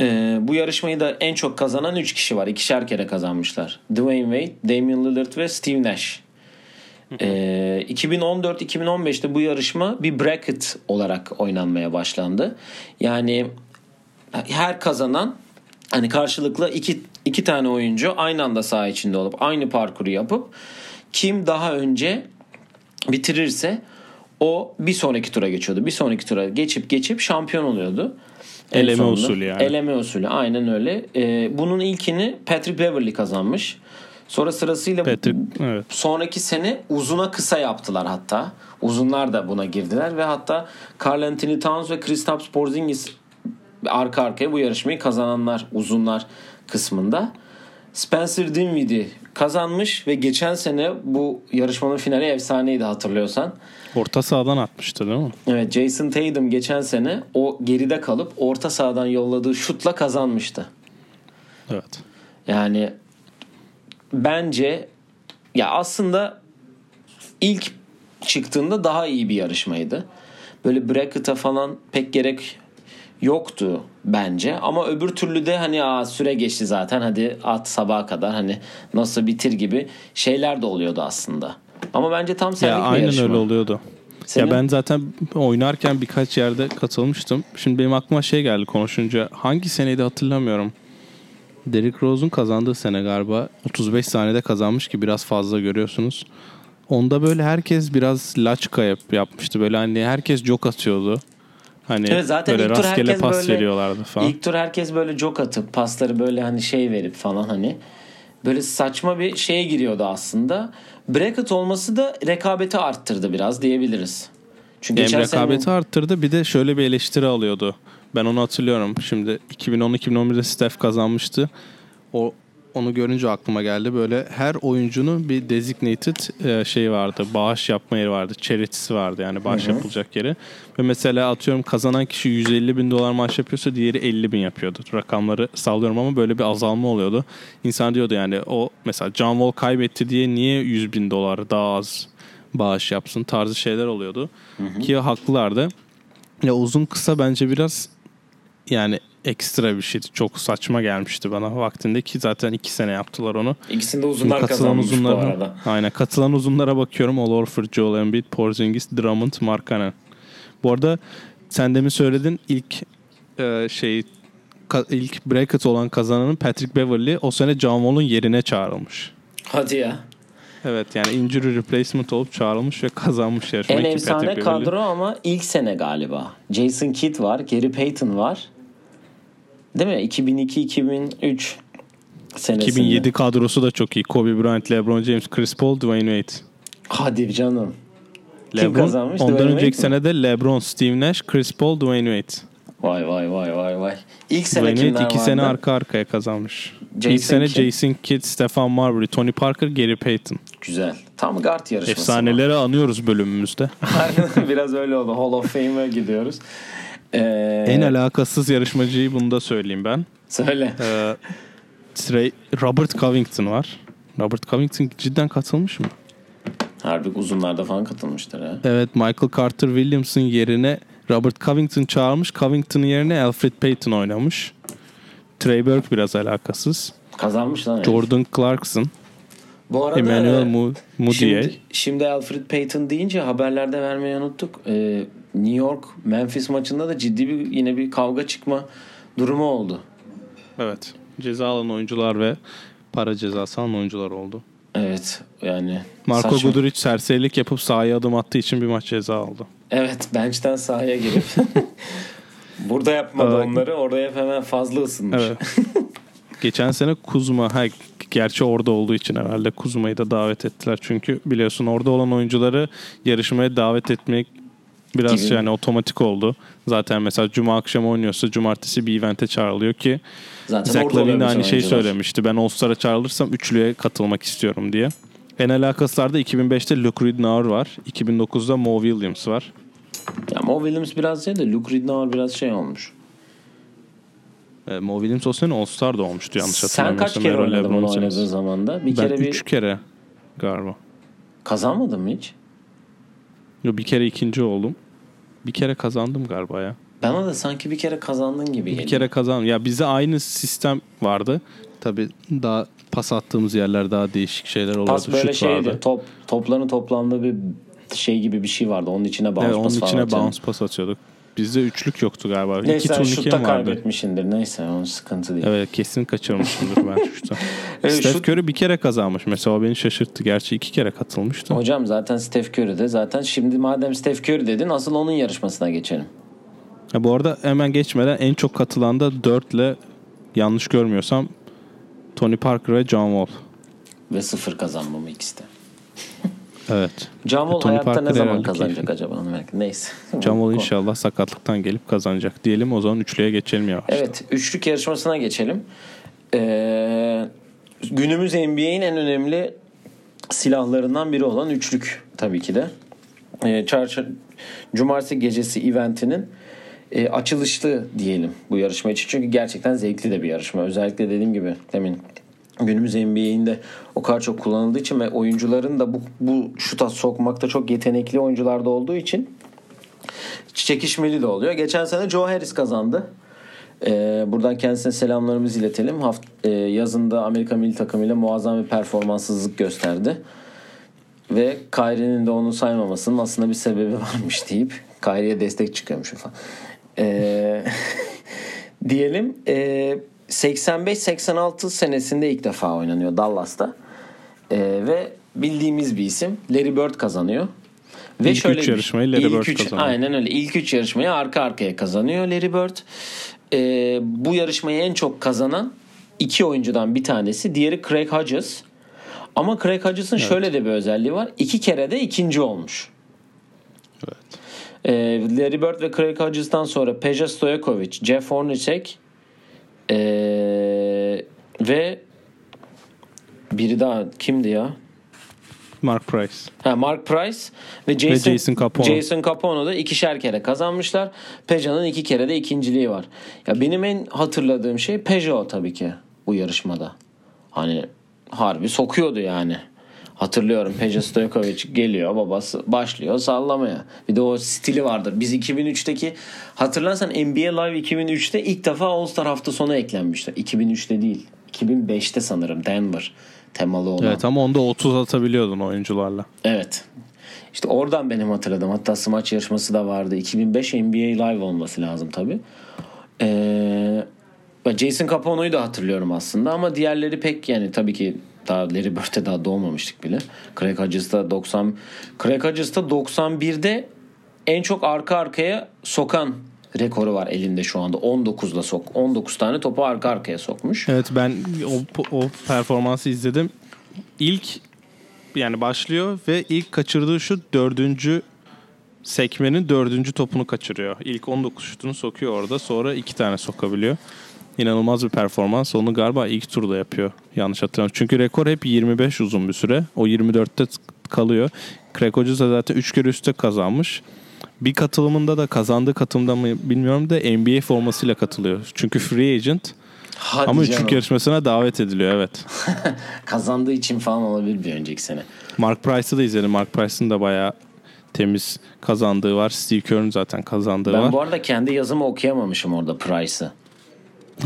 Ee, bu yarışmayı da en çok kazanan 3 kişi var. İkişer kere kazanmışlar. Dwayne Wade, Damian Lillard ve Steve Nash. Ee, 2014-2015'te bu yarışma bir bracket olarak oynanmaya başlandı. Yani her kazanan hani karşılıklı iki, iki tane oyuncu aynı anda saha içinde olup aynı parkuru yapıp kim daha önce bitirirse o bir sonraki tura geçiyordu. Bir sonraki tura geçip geçip şampiyon oluyordu. En Eleme sonunda. usulü yani. Eleme usulü aynen öyle. Ee, bunun ilkini Patrick Beverly kazanmış. Sonra sırasıyla Patrick evet. sonraki sene uzuna kısa yaptılar hatta. Uzunlar da buna girdiler ve hatta Carl Anthony Towns ve Kristaps Porzingis arka arkaya bu yarışmayı kazananlar uzunlar kısmında. Spencer Dinwiddie kazanmış ve geçen sene bu yarışmanın finali efsaneydi hatırlıyorsan. Orta sahadan atmıştı değil mi? Evet Jason Tatum geçen sene o geride kalıp orta sahadan yolladığı şutla kazanmıştı. Evet. Yani bence ya aslında ilk çıktığında daha iyi bir yarışmaydı. Böyle bracket'a falan pek gerek yoktu bence ama öbür türlü de hani Aa, süre geçti zaten hadi at sabaha kadar hani nasıl bitir gibi şeyler de oluyordu aslında. Ama bence tam senlik Ya bir aynen yarışma. öyle oluyordu. Senin? Ya ben zaten oynarken birkaç yerde katılmıştım. Şimdi benim aklıma şey geldi konuşunca. Hangi seneydi hatırlamıyorum. Derrick Rose'un kazandığı sene galiba 35 saniyede kazanmış ki biraz fazla görüyorsunuz. Onda böyle herkes biraz laçka yap, yapmıştı. Böyle hani herkes jok atıyordu. Hani Evet, zaten böyle ilk tur rastgele herkes pas böyle- veriyorlardı falan. İlk tur herkes böyle jok atıp pasları böyle hani şey verip falan hani böyle saçma bir şeye giriyordu aslında. Bracket olması da rekabeti arttırdı biraz diyebiliriz. Çünkü Hem rekabeti sene arttırdı bir de şöyle bir eleştiri alıyordu. Ben onu hatırlıyorum. Şimdi 2010-2011'de Steph kazanmıştı. O onu görünce aklıma geldi. Böyle her oyuncunun bir designated e, şey vardı. Bağış yapma yeri vardı. Charity'si vardı yani bağış yapılacak yeri. Ve mesela atıyorum kazanan kişi 150 bin dolar maaş yapıyorsa diğeri 50 bin yapıyordu. Rakamları sallıyorum ama böyle bir azalma oluyordu. İnsan diyordu yani o mesela John Wall kaybetti diye niye 100 bin dolar daha az bağış yapsın tarzı şeyler oluyordu. Ki haklılardı. Ya uzun kısa bence biraz yani ekstra bir şeydi. Çok saçma gelmişti bana vaktinde ki zaten iki sene yaptılar onu. ikisinde Şimdi uzunlar kazanmış bu arada. aynen katılan uzunlara bakıyorum. All Horford, Joel Embiid, Porzingis, Drummond, Markkanen. Bu arada sen demin söyledin ilk e, şey ka- ilk bracket olan kazananın Patrick Beverly o sene John Wall'un yerine çağrılmış. Hadi ya. Evet yani injury replacement olup çağrılmış ve kazanmış yarışmayı. En efsane kadro ama ilk sene galiba. Jason Kidd var, Gary Payton var. Değil mi? 2002-2003 senesinde. 2007 kadrosu da çok iyi. Kobe Bryant, LeBron James, Chris Paul, Dwayne Wade. Hadi canım. Kim LeBron, kazanmış? Ondan Dwayne önceki sene de LeBron, Steve Nash, Chris Paul, Dwayne Wade. Vay vay vay vay vay. İlk sene Dwayne Wade iki vardı? sene arka arkaya kazanmış. Jason İlk sene Kidd. Jason Kidd, Stefan Marbury, Tony Parker, Gary Payton. Güzel. Tam guard yarışması. Efsaneleri anıyoruz bölümümüzde. Biraz öyle oldu. Hall of Fame'e gidiyoruz. Ee, en alakasız yarışmacıyı bunu da söyleyeyim ben. Söyle. Ee, Trey- Robert Covington var. Robert Covington cidden katılmış mı? Harbi uzunlarda falan katılmışlar ha. Evet Michael Carter Williams'ın yerine Robert Covington çağırmış. Covington'ın yerine Alfred Payton oynamış. Trey Burke biraz alakasız. Kazanmış lan. Jordan Clarkson, Bu arada Emmanuel Mu- Mudiay. Şimdi, şimdi Alfred Payton deyince haberlerde vermeyi unuttuk. Ee, New York Memphis maçında da ciddi bir yine bir kavga çıkma durumu oldu. Evet. Ceza alan oyuncular ve para cezası alan oyuncular oldu. Evet yani. Marco saçma. Guduric serserilik yapıp sahaya adım attığı için bir maç ceza aldı. Evet bench'ten sahaya girip burada yapmadı Aa, onları oraya hemen fazla ısınmış. Evet. Geçen sene Kuzma, ha, gerçi orada olduğu için herhalde Kuzma'yı da davet ettiler. Çünkü biliyorsun orada olan oyuncuları yarışmaya davet etmek Biraz Gibi. yani otomatik oldu. Zaten mesela cuma akşam oynuyorsa cumartesi bir evente çağrılıyor ki Zaten Zach de aynı şeyi oyuncular. söylemişti. Ben All-Star'a çağrılırsam üçlüye katılmak istiyorum diye. En alakasılarda 2005'te Luke Ridnour var. 2009'da Mo Williams var. Ya Mo Williams biraz şey de Luke Ridnour biraz şey olmuş. E, Mo Williams o sene All-Star'da olmuştu yanlış Sen hatırlamıyorsam. kaç kere oynadın onu senesi. oynadığı zamanda? Bir Ben kere bir 3 kere galiba. kazanmadın mı hiç? Yo, bir kere ikinci oldum. Bir kere kazandım galiba ya. Bana da sanki bir kere kazandın gibi Bir geliyor. kere kazandım. Ya bizde aynı sistem vardı. Tabii daha pas attığımız yerler daha değişik şeyler oluyordu. Pas böyle şeydi. vardı. Top topların toplandığı bir şey gibi bir şey vardı. Onun içine bounce Evet, onun pas falan içine bounce pas atıyorduk. Bizde üçlük yoktu galiba. Neyse İki turnike vardı? kaybetmişsindir. Neyse onun sıkıntı değil. Evet kesin kaçırmışımdır ben şutta. Evet, Steph şut- Curry bir kere kazanmış. Mesela o beni şaşırttı. Gerçi iki kere katılmıştı. Hocam zaten Steph Curry de zaten şimdi madem Steph Curry dedin asıl onun yarışmasına geçelim. Ha, bu arada hemen geçmeden en çok katılan da 4 ile yanlış görmüyorsam Tony Parker ve John Wall. Ve sıfır kazanmamı ikisi de. Evet. John Wall Tony hayatta Parker ne zaman kazanacak keyifli. acaba? Neyse. Wall inşallah sakatlıktan gelip kazanacak. Diyelim o zaman üçlüye geçelim yavaş. Evet, üçlük yarışmasına geçelim. Ee, günümüz NBA'in en önemli silahlarından biri olan üçlük tabii ki de. Ee, çarşı, Cumartesi gecesi eventinin e, açılışlı diyelim bu yarışma için. Çünkü gerçekten zevkli de bir yarışma. Özellikle dediğim gibi demin günümüz NBA'in de o kadar çok kullanıldığı için ve oyuncuların da bu, bu şuta sokmakta çok yetenekli oyuncular da olduğu için çekişmeli de oluyor. Geçen sene Joe Harris kazandı. Ee, buradan kendisine selamlarımızı iletelim. Haft, e, yazında Amerika milli takımıyla muazzam bir performanssızlık gösterdi. Ve Kyrie'nin de onu saymamasının aslında bir sebebi varmış deyip Kyrie'ye destek çıkıyormuş falan. Ee, diyelim e, 85-86 senesinde ilk defa oynanıyor Dallas'ta. Ee, ve bildiğimiz bir isim Larry Bird kazanıyor. Ve İlk üç bir- yarışmayı Larry Bird üç- kazanıyor. Aynen öyle. İlk üç yarışmayı arka arkaya kazanıyor Larry Bird. Ee, bu yarışmayı en çok kazanan iki oyuncudan bir tanesi. Diğeri Craig Hodges. Ama Craig Hodges'ın şöyle de bir özelliği var. İki kere de ikinci olmuş. Evet. Ee, Larry Bird ve Craig Hodges'tan sonra Peja Stojakovic, Jeff Hornacek ee, ve biri daha kimdi ya? Mark Price. Ha, Mark Price ve Jason, Jason Capone. Jason Capone da ikişer kere kazanmışlar. Peja'nın iki kere de ikinciliği var. Ya benim en hatırladığım şey Peugeot tabii ki bu yarışmada. Hani harbi sokuyordu yani. Hatırlıyorum Peja Stojkovic geliyor babası başlıyor sallamaya. Bir de o stili vardır. Biz 2003'teki hatırlarsan NBA Live 2003'te ilk defa All Star hafta sonu eklenmişler. 2003'te değil. 2005'te sanırım Denver temalı olan. Evet ama onda 30 atabiliyordun oyuncularla. Evet. İşte oradan benim hatırladım. Hatta smaç yarışması da vardı. 2005 NBA Live olması lazım tabii. Ee, Jason Capone'u da hatırlıyorum aslında ama diğerleri pek yani tabii ki daha Larry Bird'e daha doğmamıştık bile. Craig Hodges'ta 90 Craig Hodges'ta 91'de en çok arka arkaya sokan rekoru var elinde şu anda. 19'la sok. 19 tane topu arka arkaya sokmuş. Evet ben o, o performansı izledim. İlk yani başlıyor ve ilk kaçırdığı şut dördüncü sekmenin dördüncü topunu kaçırıyor. İlk 19 şutunu sokuyor orada. Sonra iki tane sokabiliyor. İnanılmaz bir performans. Onu galiba ilk turda yapıyor. Yanlış hatırlamıyorum. Çünkü rekor hep 25 uzun bir süre. O 24'te kalıyor. Hodges da zaten 3 kere üstte kazanmış. Bir katılımında da kazandığı katılımda mı bilmiyorum da NBA formasıyla katılıyor. Çünkü free agent Hadi ama üçlük yarışmasına davet ediliyor evet. Kazandığı için falan olabilir bir önceki sene. Mark Price'ı da izledim. Mark Price'ın da bayağı temiz kazandığı var. Steve Kerr'ün zaten kazandığı Ben var. bu arada kendi yazımı okuyamamışım orada Price'ı.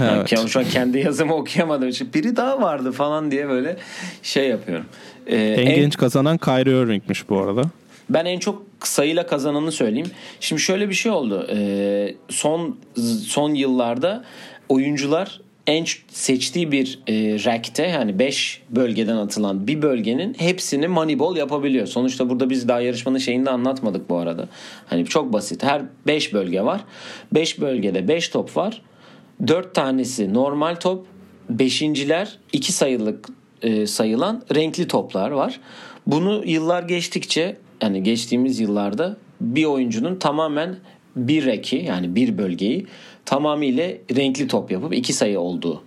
Evet. Yani şu an kendi yazımı okuyamadım için biri daha vardı falan diye böyle şey yapıyorum. Ee, En, en- genç kazanan Kyrie Irving'miş bu arada. Ben en çok sayıyla kazananı söyleyeyim. Şimdi şöyle bir şey oldu. Ee, son son yıllarda oyuncular en seçtiği bir e, rack'te yani 5 bölgeden atılan bir bölgenin hepsini moneyball yapabiliyor. Sonuçta burada biz daha yarışmanın şeyini de anlatmadık bu arada. Hani çok basit. Her 5 bölge var. 5 bölgede 5 top var. 4 tanesi normal top. Beşinciler 2 sayılık e, sayılan renkli toplar var. Bunu yıllar geçtikçe yani geçtiğimiz yıllarda bir oyuncunun tamamen bir reki yani bir bölgeyi tamamıyla renkli top yapıp iki sayı olduğu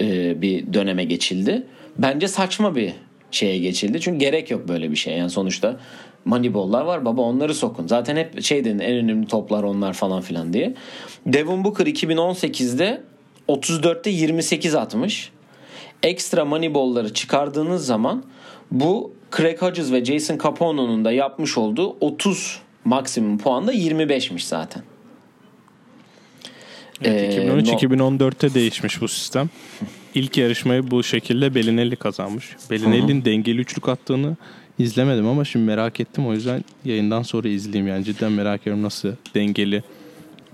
e, bir döneme geçildi. Bence saçma bir şeye geçildi. Çünkü gerek yok böyle bir şey. Yani sonuçta Moneyball'lar var baba onları sokun. Zaten hep şey dedin en önemli toplar onlar falan filan diye. Devin Booker 2018'de 34'te 28 atmış. Ekstra Moneyball'ları çıkardığınız zaman bu Craig Hodges ve Jason Capone'un da yapmış olduğu 30 maksimum puan da 25'miş zaten. Evet, Ee, no- 2013-2014'te değişmiş bu sistem. İlk yarışmayı bu şekilde Belinelli kazanmış. Belinelli'nin dengeli üçlük attığını izlemedim ama şimdi merak ettim. O yüzden yayından sonra izleyeyim. Yani cidden merak ediyorum nasıl dengeli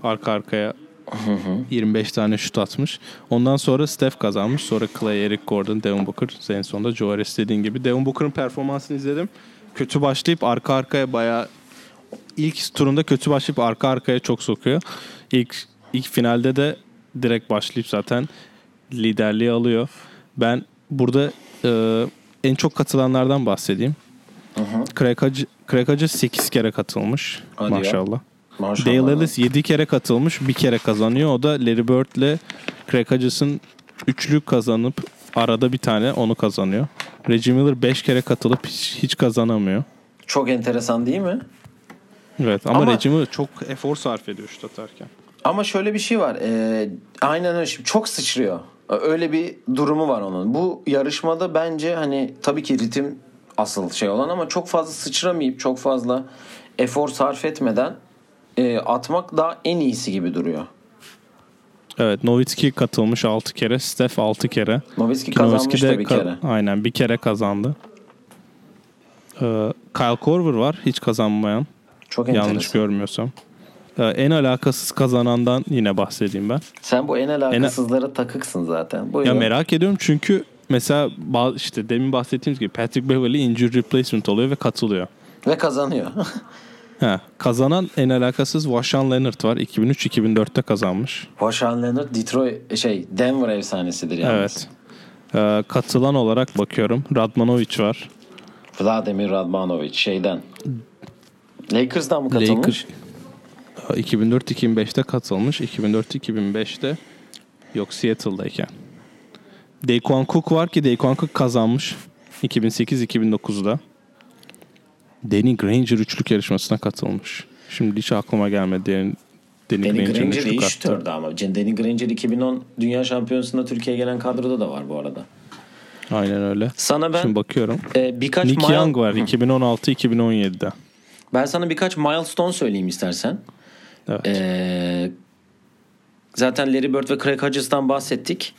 arka arkaya 25 tane şut atmış. Ondan sonra Steph kazanmış. Sonra Clay, Eric Gordon, Devin Booker. En sonunda Joe Harris dediğin gibi. Devin Booker'ın performansını izledim. Kötü başlayıp arka arkaya bayağı ilk turunda kötü başlayıp arka arkaya çok sokuyor. İlk ilk finalde de direkt başlayıp zaten liderliği alıyor. Ben burada e, en çok katılanlardan bahsedeyim. Craig Hodge 8 kere katılmış. Hadi ya. maşallah. Maşallah. Dale Ellis 7 kere katılmış. Bir kere kazanıyor. O da Larry Bird'le Hodges'ın üçlü kazanıp arada bir tane onu kazanıyor. Reggie Miller 5 kere katılıp hiç, hiç kazanamıyor. Çok enteresan değil mi? Evet ama, Ama- Reggie Miller çok efor sarf ediyor şut atarken. Ama şöyle bir şey var. Ee, aynen öyle. Şimdi çok sıçrıyor. Öyle bir durumu var onun. Bu yarışmada bence hani tabii ki ritim asıl şey olan ama çok fazla sıçramayıp çok fazla efor sarf etmeden e, atmak daha en iyisi gibi duruyor. Evet Nowitzki katılmış 6 kere. Steph 6 kere. Nowitzki Ki kazanmış Nowitzki de da bir ka- kere. Aynen bir kere kazandı. Ee, Kyle Korver var hiç kazanmayan. Çok Yanlış enteresan. görmüyorsam. Ee, en alakasız kazanandan yine bahsedeyim ben. Sen bu en alakasızlara takıksın zaten. Buyurun. Ya merak ediyorum çünkü mesela işte demin bahsettiğimiz gibi Patrick Beverley injury replacement oluyor ve katılıyor. Ve kazanıyor. Ha, kazanan en alakasız Washan Leonard var. 2003-2004'te kazanmış. Washan Leonard Detroit şey Denver efsanesidir yalnız. Evet. Ee, katılan olarak bakıyorum. Radmanovic var. Vladimir Radmanovic şeyden. Lakers'dan mı katılmış? Lakers 2004-2005'te katılmış. 2004-2005'te yok Seattle'dayken. Daquan Cook var ki Daquan Cook kazanmış 2008-2009'da. Danny Granger üçlük yarışmasına katılmış. Şimdi hiç aklıma gelmedi. Danny, Danny, Danny Granger'ın Granger iyi şutördü ama. Danny Granger 2010 Dünya Şampiyonası'nda Türkiye'ye gelen kadroda da var bu arada. Aynen öyle. Sana ben Şimdi bakıyorum. e, birkaç Nick mile- Young var 2016-2017'de. Ben sana birkaç milestone söyleyeyim istersen. Evet. Ee, zaten Larry Bird ve Craig Hodges'tan bahsettik.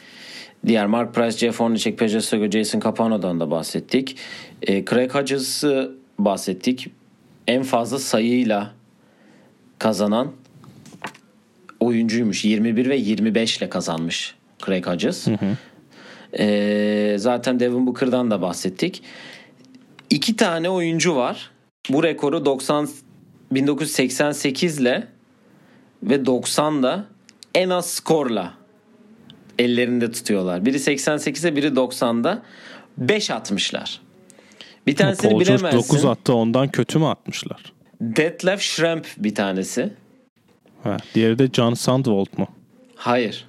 Diğer Mark Price, Jeff Hornacek, Peja Stogo, Jason Capano'dan da bahsettik. Ee, Craig Hodges'ı bahsettik. En fazla sayıyla kazanan oyuncuymuş. 21 ve 25 ile kazanmış Craig Hodges. Ee, zaten Devin Booker'dan da bahsettik. İki tane oyuncu var. Bu rekoru 90 1988 ile ve 90'da en az skorla ellerinde tutuyorlar. Biri 88'de biri 90'da 5 atmışlar. Bir tanesini Paul George bilemezsin. 9 attı ondan kötü mü atmışlar? Detlef Schrempf bir tanesi. Ha, diğeri de John Sandvold mu? Hayır.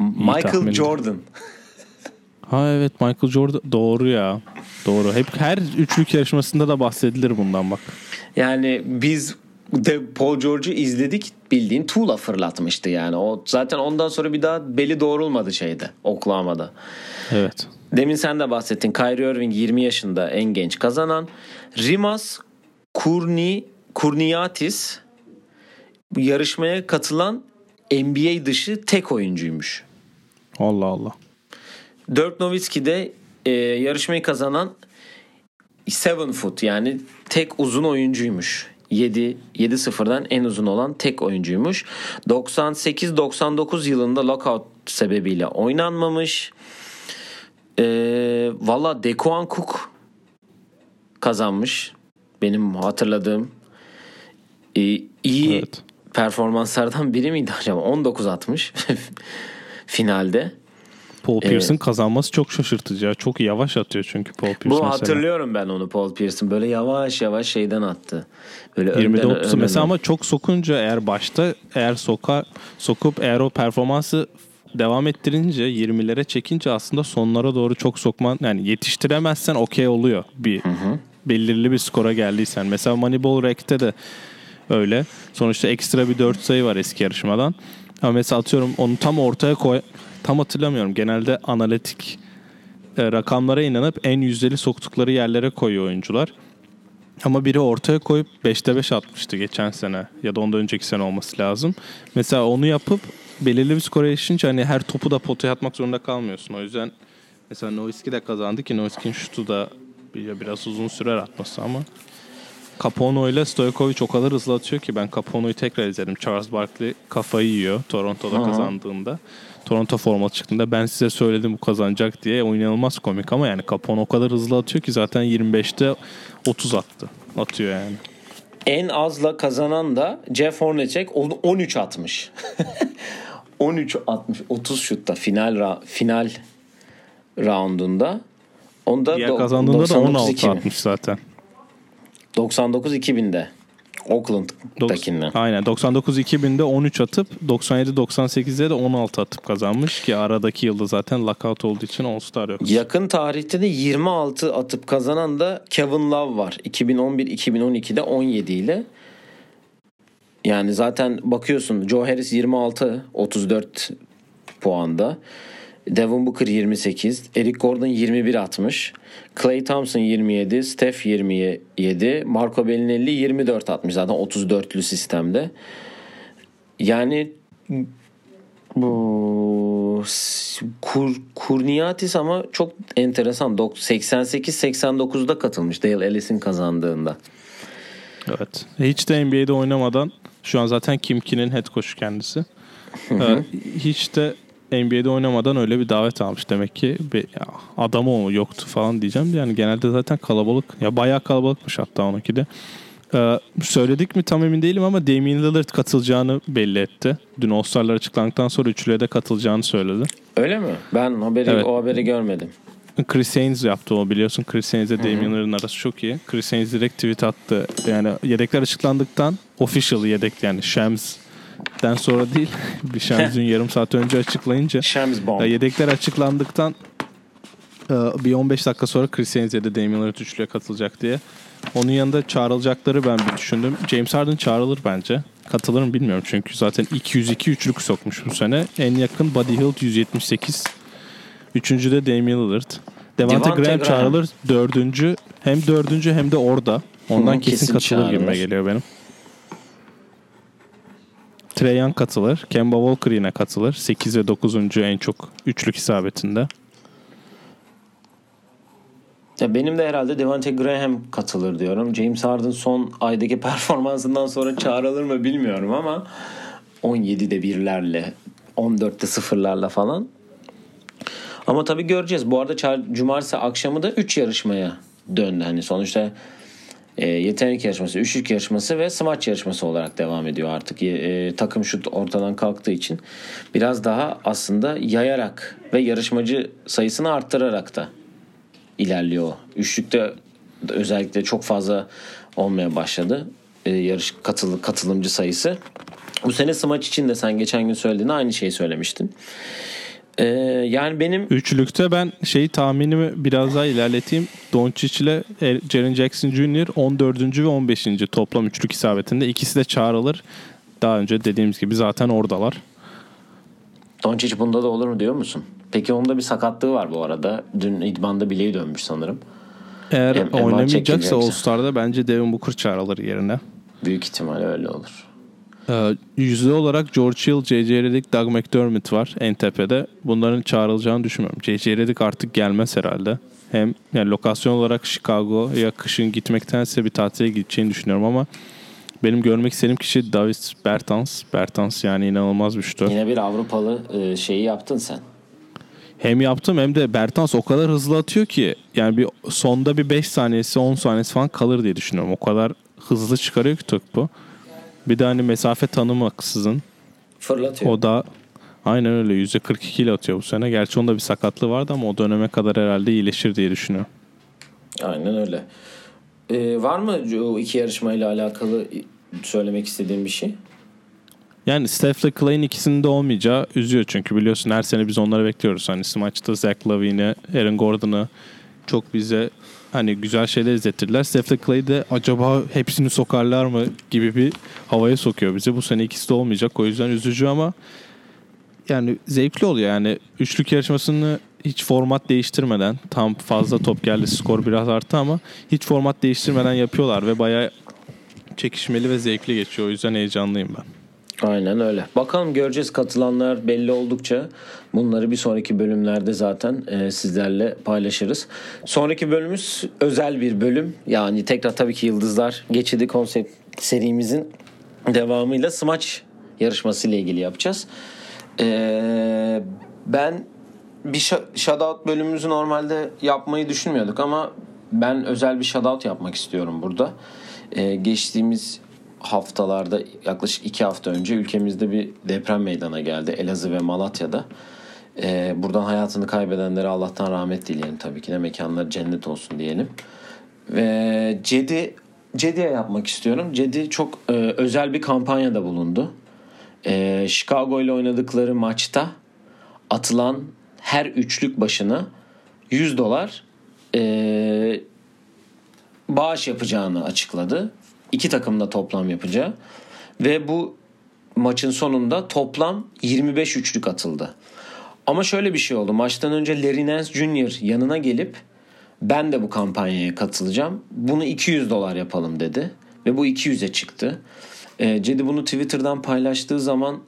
Michael tahmin. Jordan. Ha evet Michael Jordan doğru ya. Doğru. Hep her üçlük yarışmasında da bahsedilir bundan bak. Yani biz de Paul George'u izledik bildiğin tuğla fırlatmıştı yani. O zaten ondan sonra bir daha beli doğrulmadı şeyde Oklahoma'da. Evet. Demin sen de bahsettin. Kyrie Irving 20 yaşında en genç kazanan. Rimas Kurni Kurniatis yarışmaya katılan NBA dışı tek oyuncuymuş. Allah Allah. Dirk Nowitzki de e, yarışmayı kazanan 7 foot yani tek uzun oyuncuymuş. 7 7-0'dan en uzun olan tek oyuncuymuş. 98-99 yılında lockout sebebiyle oynanmamış. E, Valla Dequan Cook kazanmış. Benim hatırladığım e, iyi Evet. performanslardan biri miydi acaba? 19 atmış finalde. Paul Evet. Pierce'ın kazanması çok şaşırtıcı. ya. Çok yavaş atıyor çünkü Paul Pierce Bu mesela. hatırlıyorum ben onu Paul Pierce'ın böyle yavaş yavaş şeyden attı. Böyle 20'de önden 30 önden- mesela ama çok sokunca eğer başta eğer soka sokup eğer o performansı devam ettirince 20'lere çekince aslında sonlara doğru çok sokman yani yetiştiremezsen okey oluyor bir belirli bir skora geldiysen. Mesela Moneyball Rack'te de öyle. Sonuçta ekstra bir 4 sayı var eski yarışmadan. Ama mesela atıyorum onu tam ortaya koy tam hatırlamıyorum. Genelde analitik e, rakamlara inanıp en yüzdeli soktukları yerlere koyuyor oyuncular. Ama biri ortaya koyup 5'te 5 atmıştı geçen sene ya da ondan önceki sene olması lazım. Mesela onu yapıp belirli bir skora erişince hani her topu da potaya atmak zorunda kalmıyorsun. O yüzden mesela Nowitzki de kazandı ki Nowitzki'nin şutu da bir- biraz uzun sürer atması ama Capono ile Stojkovic o kadar hızlı atıyor ki ben Capono'yu tekrar izledim. Charles Barkley kafayı yiyor Toronto'da Aha. kazandığında. Toronto formatı çıktığında ben size söyledim bu kazanacak diye. O inanılmaz komik ama yani Capono o kadar hızlı atıyor ki zaten 25'te 30 attı. Atıyor yani. En azla kazanan da Jeff Hornacek onu 13 atmış. 13 atmış 30 şutta final ra- final roundunda. Onda Diğer do- kazandığında da 99 16 2000. atmış zaten. 99 2000'de. Oakland'dakinden. Aynen 99-2000'de 13 atıp 97-98'de de 16 atıp kazanmış ki aradaki yılda zaten lockout olduğu için All-Star yok. Yakın tarihte de 26 atıp kazanan da Kevin Love var. 2011-2012'de 17 ile. Yani zaten bakıyorsun Joe Harris 26 34 puanda. Devin Booker 28, Eric Gordon 21 atmış. Clay Thompson 27, Steph 27, Marco Bellinelli 24 atmış zaten 34'lü sistemde. Yani bu Kur, Kurniatis ama çok enteresan. Dok- 88-89'da katılmış Dale Ellis'in kazandığında. Evet. Hiç de NBA'de oynamadan şu an zaten Kim K'nin head coach'u kendisi. Ee, hiç de NBA'de oynamadan öyle bir davet almış demek ki. Bir, ya, adamı o yoktu falan diyeceğim. Yani genelde zaten kalabalık. Ya bayağı kalabalıkmış hatta onunki de. Ee, söyledik mi tam emin değilim ama Damian Lillard katılacağını belli etti. Dün All-Star'lar açıklandıktan sonra üçlüye de katılacağını söyledi. Öyle mi? Ben haberi Evet. o haberi görmedim. Chris Haynes yaptı o biliyorsun. Chris Haynes ile Damian Lillard'ın arası çok iyi. Chris Haynes direkt tweet attı. Yani yedekler açıklandıktan official yedek yani Shams'den sonra değil. bir dün yarım saat önce açıklayınca. Shams Bomb. Yedekler açıklandıktan e, bir 15 dakika sonra Chris Haynes ya da Damian Lillard üçlüye katılacak diye. Onun yanında çağrılacakları ben bir düşündüm. James Harden çağrılır bence. Katılır mı bilmiyorum çünkü zaten 202 üçlük sokmuş bu sene. En yakın Buddy Hield 178. Üçüncü de Damian Lillard. Devante Graham Graham. çağrılır. Dördüncü hem dördüncü hem de orada. Ondan Hı, kesin, kesin katılır gibime çağrılır. geliyor benim. Trey Young katılır. Kemba Walker yine katılır. 8 ve 9. en çok üçlük isabetinde. Ya benim de herhalde Devante Graham katılır diyorum. James Harden son aydaki performansından sonra çağrılır mı bilmiyorum ama 17'de birlerle 14'te sıfırlarla falan. Ama tabii göreceğiz. Bu arada cumartesi akşamı da 3 yarışmaya döndü. Hani sonuçta e, yetenek yarışması, üçlük yarışması ve smaç yarışması olarak devam ediyor artık. E, takım şut ortadan kalktığı için biraz daha aslında yayarak ve yarışmacı sayısını arttırarak da ilerliyor. Üçlükte özellikle çok fazla olmaya başladı. E, yarış katıl, katılımcı sayısı. Bu sene smaç için de sen geçen gün söylediğinde aynı şeyi söylemiştin. E, yani benim Üçlükte ben şeyi tahminimi biraz daha ilerleteyim. Doncic ile Jaren Jackson Jr. 14. ve 15. toplam üçlük isabetinde. İkisi de çağrılır. Daha önce dediğimiz gibi zaten oradalar. Doncic bunda da olur mu diyor musun? Peki onda bir sakatlığı var bu arada. Dün idmanda bileği dönmüş sanırım. Eğer Em- oynamayacaksa. All-Star'da bence Devin Booker çağrılır yerine. Büyük ihtimal öyle olur. Ee, yüzde olarak George Hill, J.J. Redick, Doug McDermott var en tepede. Bunların çağrılacağını düşünmüyorum. J.J. Redick artık gelmez herhalde. Hem yani lokasyon olarak Chicago'ya kışın gitmektense bir tatile gideceğini düşünüyorum ama benim görmek istediğim kişi Davis Bertans. Bertans yani inanılmaz bir şutör. Yine bir Avrupalı e, şeyi yaptın sen. Hem yaptım hem de Bertans o kadar hızlı atıyor ki yani bir sonda bir 5 saniyesi 10 saniyesi falan kalır diye düşünüyorum. O kadar hızlı çıkarıyor ki topu. Bir de hani mesafe tanımaksızın Fırlatıyor. O da Aynen öyle. %42 ile atıyor bu sene. Gerçi onda bir sakatlığı vardı ama o döneme kadar herhalde iyileşir diye düşünüyorum. Aynen öyle. Ee, var mı o iki yarışmayla alakalı söylemek istediğin bir şey? Yani Steph'le Clay'in ikisinin de olmayacağı üzüyor çünkü biliyorsun her sene biz onları bekliyoruz. Hani maçta Zach Lavine'i, Aaron Gordon'ı çok bize hani güzel şeyler izlettirdiler. Steph Clay de acaba hepsini sokarlar mı gibi bir havaya sokuyor bizi. Bu sene ikisi de olmayacak. O yüzden üzücü ama yani zevkli oluyor. Yani üçlük yarışmasını hiç format değiştirmeden tam fazla top geldi skor biraz arttı ama hiç format değiştirmeden yapıyorlar ve bayağı çekişmeli ve zevkli geçiyor. O yüzden heyecanlıyım ben. Aynen öyle. Bakalım göreceğiz katılanlar belli oldukça bunları bir sonraki bölümlerde zaten e, sizlerle paylaşırız. Sonraki bölümümüz özel bir bölüm. Yani tekrar tabii ki Yıldızlar Geçidi konsept serimizin devamıyla smaç yarışması ile ilgili yapacağız. E, ben bir shoutout bölümümüzü normalde yapmayı düşünmüyorduk ama ben özel bir shoutout yapmak istiyorum burada. E, geçtiğimiz haftalarda yaklaşık iki hafta önce ülkemizde bir deprem meydana geldi. Elazığ ve Malatya'da. Ee, buradan hayatını kaybedenlere Allah'tan rahmet dileyelim tabii ki de mekanları cennet olsun diyelim. Ve Cedi Cedi'ye yapmak istiyorum. Cedi çok e, özel bir kampanyada bulundu. E, Chicago ile oynadıkları maçta atılan her üçlük başına 100 dolar e, bağış yapacağını açıkladı iki takımda toplam yapacağı ve bu maçın sonunda toplam 25 üçlük atıldı. Ama şöyle bir şey oldu. Maçtan önce Larry Nance Jr. yanına gelip ben de bu kampanyaya katılacağım. Bunu 200 dolar yapalım dedi. Ve bu 200'e çıktı. E, Cedi bunu Twitter'dan paylaştığı zaman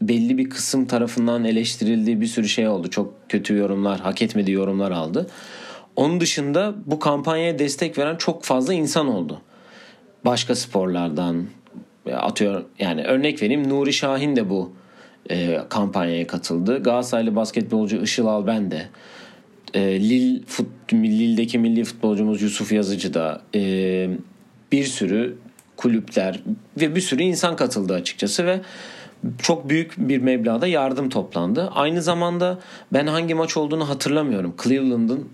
belli bir kısım tarafından eleştirildiği bir sürü şey oldu. Çok kötü yorumlar, hak etmediği yorumlar aldı. Onun dışında bu kampanyaya destek veren çok fazla insan oldu başka sporlardan atıyor yani örnek vereyim Nuri Şahin de bu e, kampanyaya katıldı. Galatasaraylı basketbolcu Işıl Alben de e, Lille fut, Lille'deki milli futbolcumuz Yusuf Yazıcı da e, bir sürü kulüpler ve bir sürü insan katıldı açıkçası ve çok büyük bir meblağda yardım toplandı. Aynı zamanda ben hangi maç olduğunu hatırlamıyorum. Cleveland'ın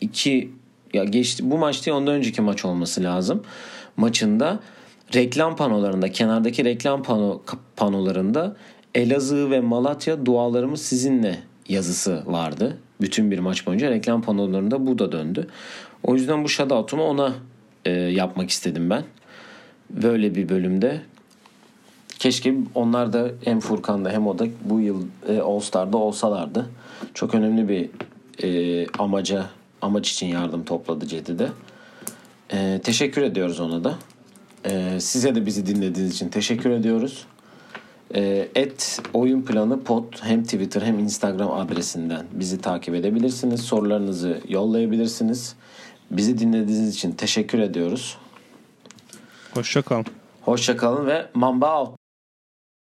iki ya geçti bu maç değil ondan önceki maç olması lazım maçında reklam panolarında kenardaki reklam pano, panolarında Elazığ ve Malatya dualarımız sizinle yazısı vardı. Bütün bir maç boyunca reklam panolarında bu da döndü. O yüzden bu shoutout'umu ona e, yapmak istedim ben. Böyle bir bölümde. Keşke onlar da hem Furkan'da hem o da bu yıl e, All Star'da olsalardı. Çok önemli bir e, amaca amaç için yardım topladı Cedi'de. Ee, teşekkür ediyoruz ona da. Ee, size de bizi dinlediğiniz için teşekkür ediyoruz. Ee, et oyun planı pod hem Twitter hem Instagram adresinden bizi takip edebilirsiniz. Sorularınızı yollayabilirsiniz. Bizi dinlediğiniz için teşekkür ediyoruz. Hoşça kalın. Hoşça kalın ve Mamba out.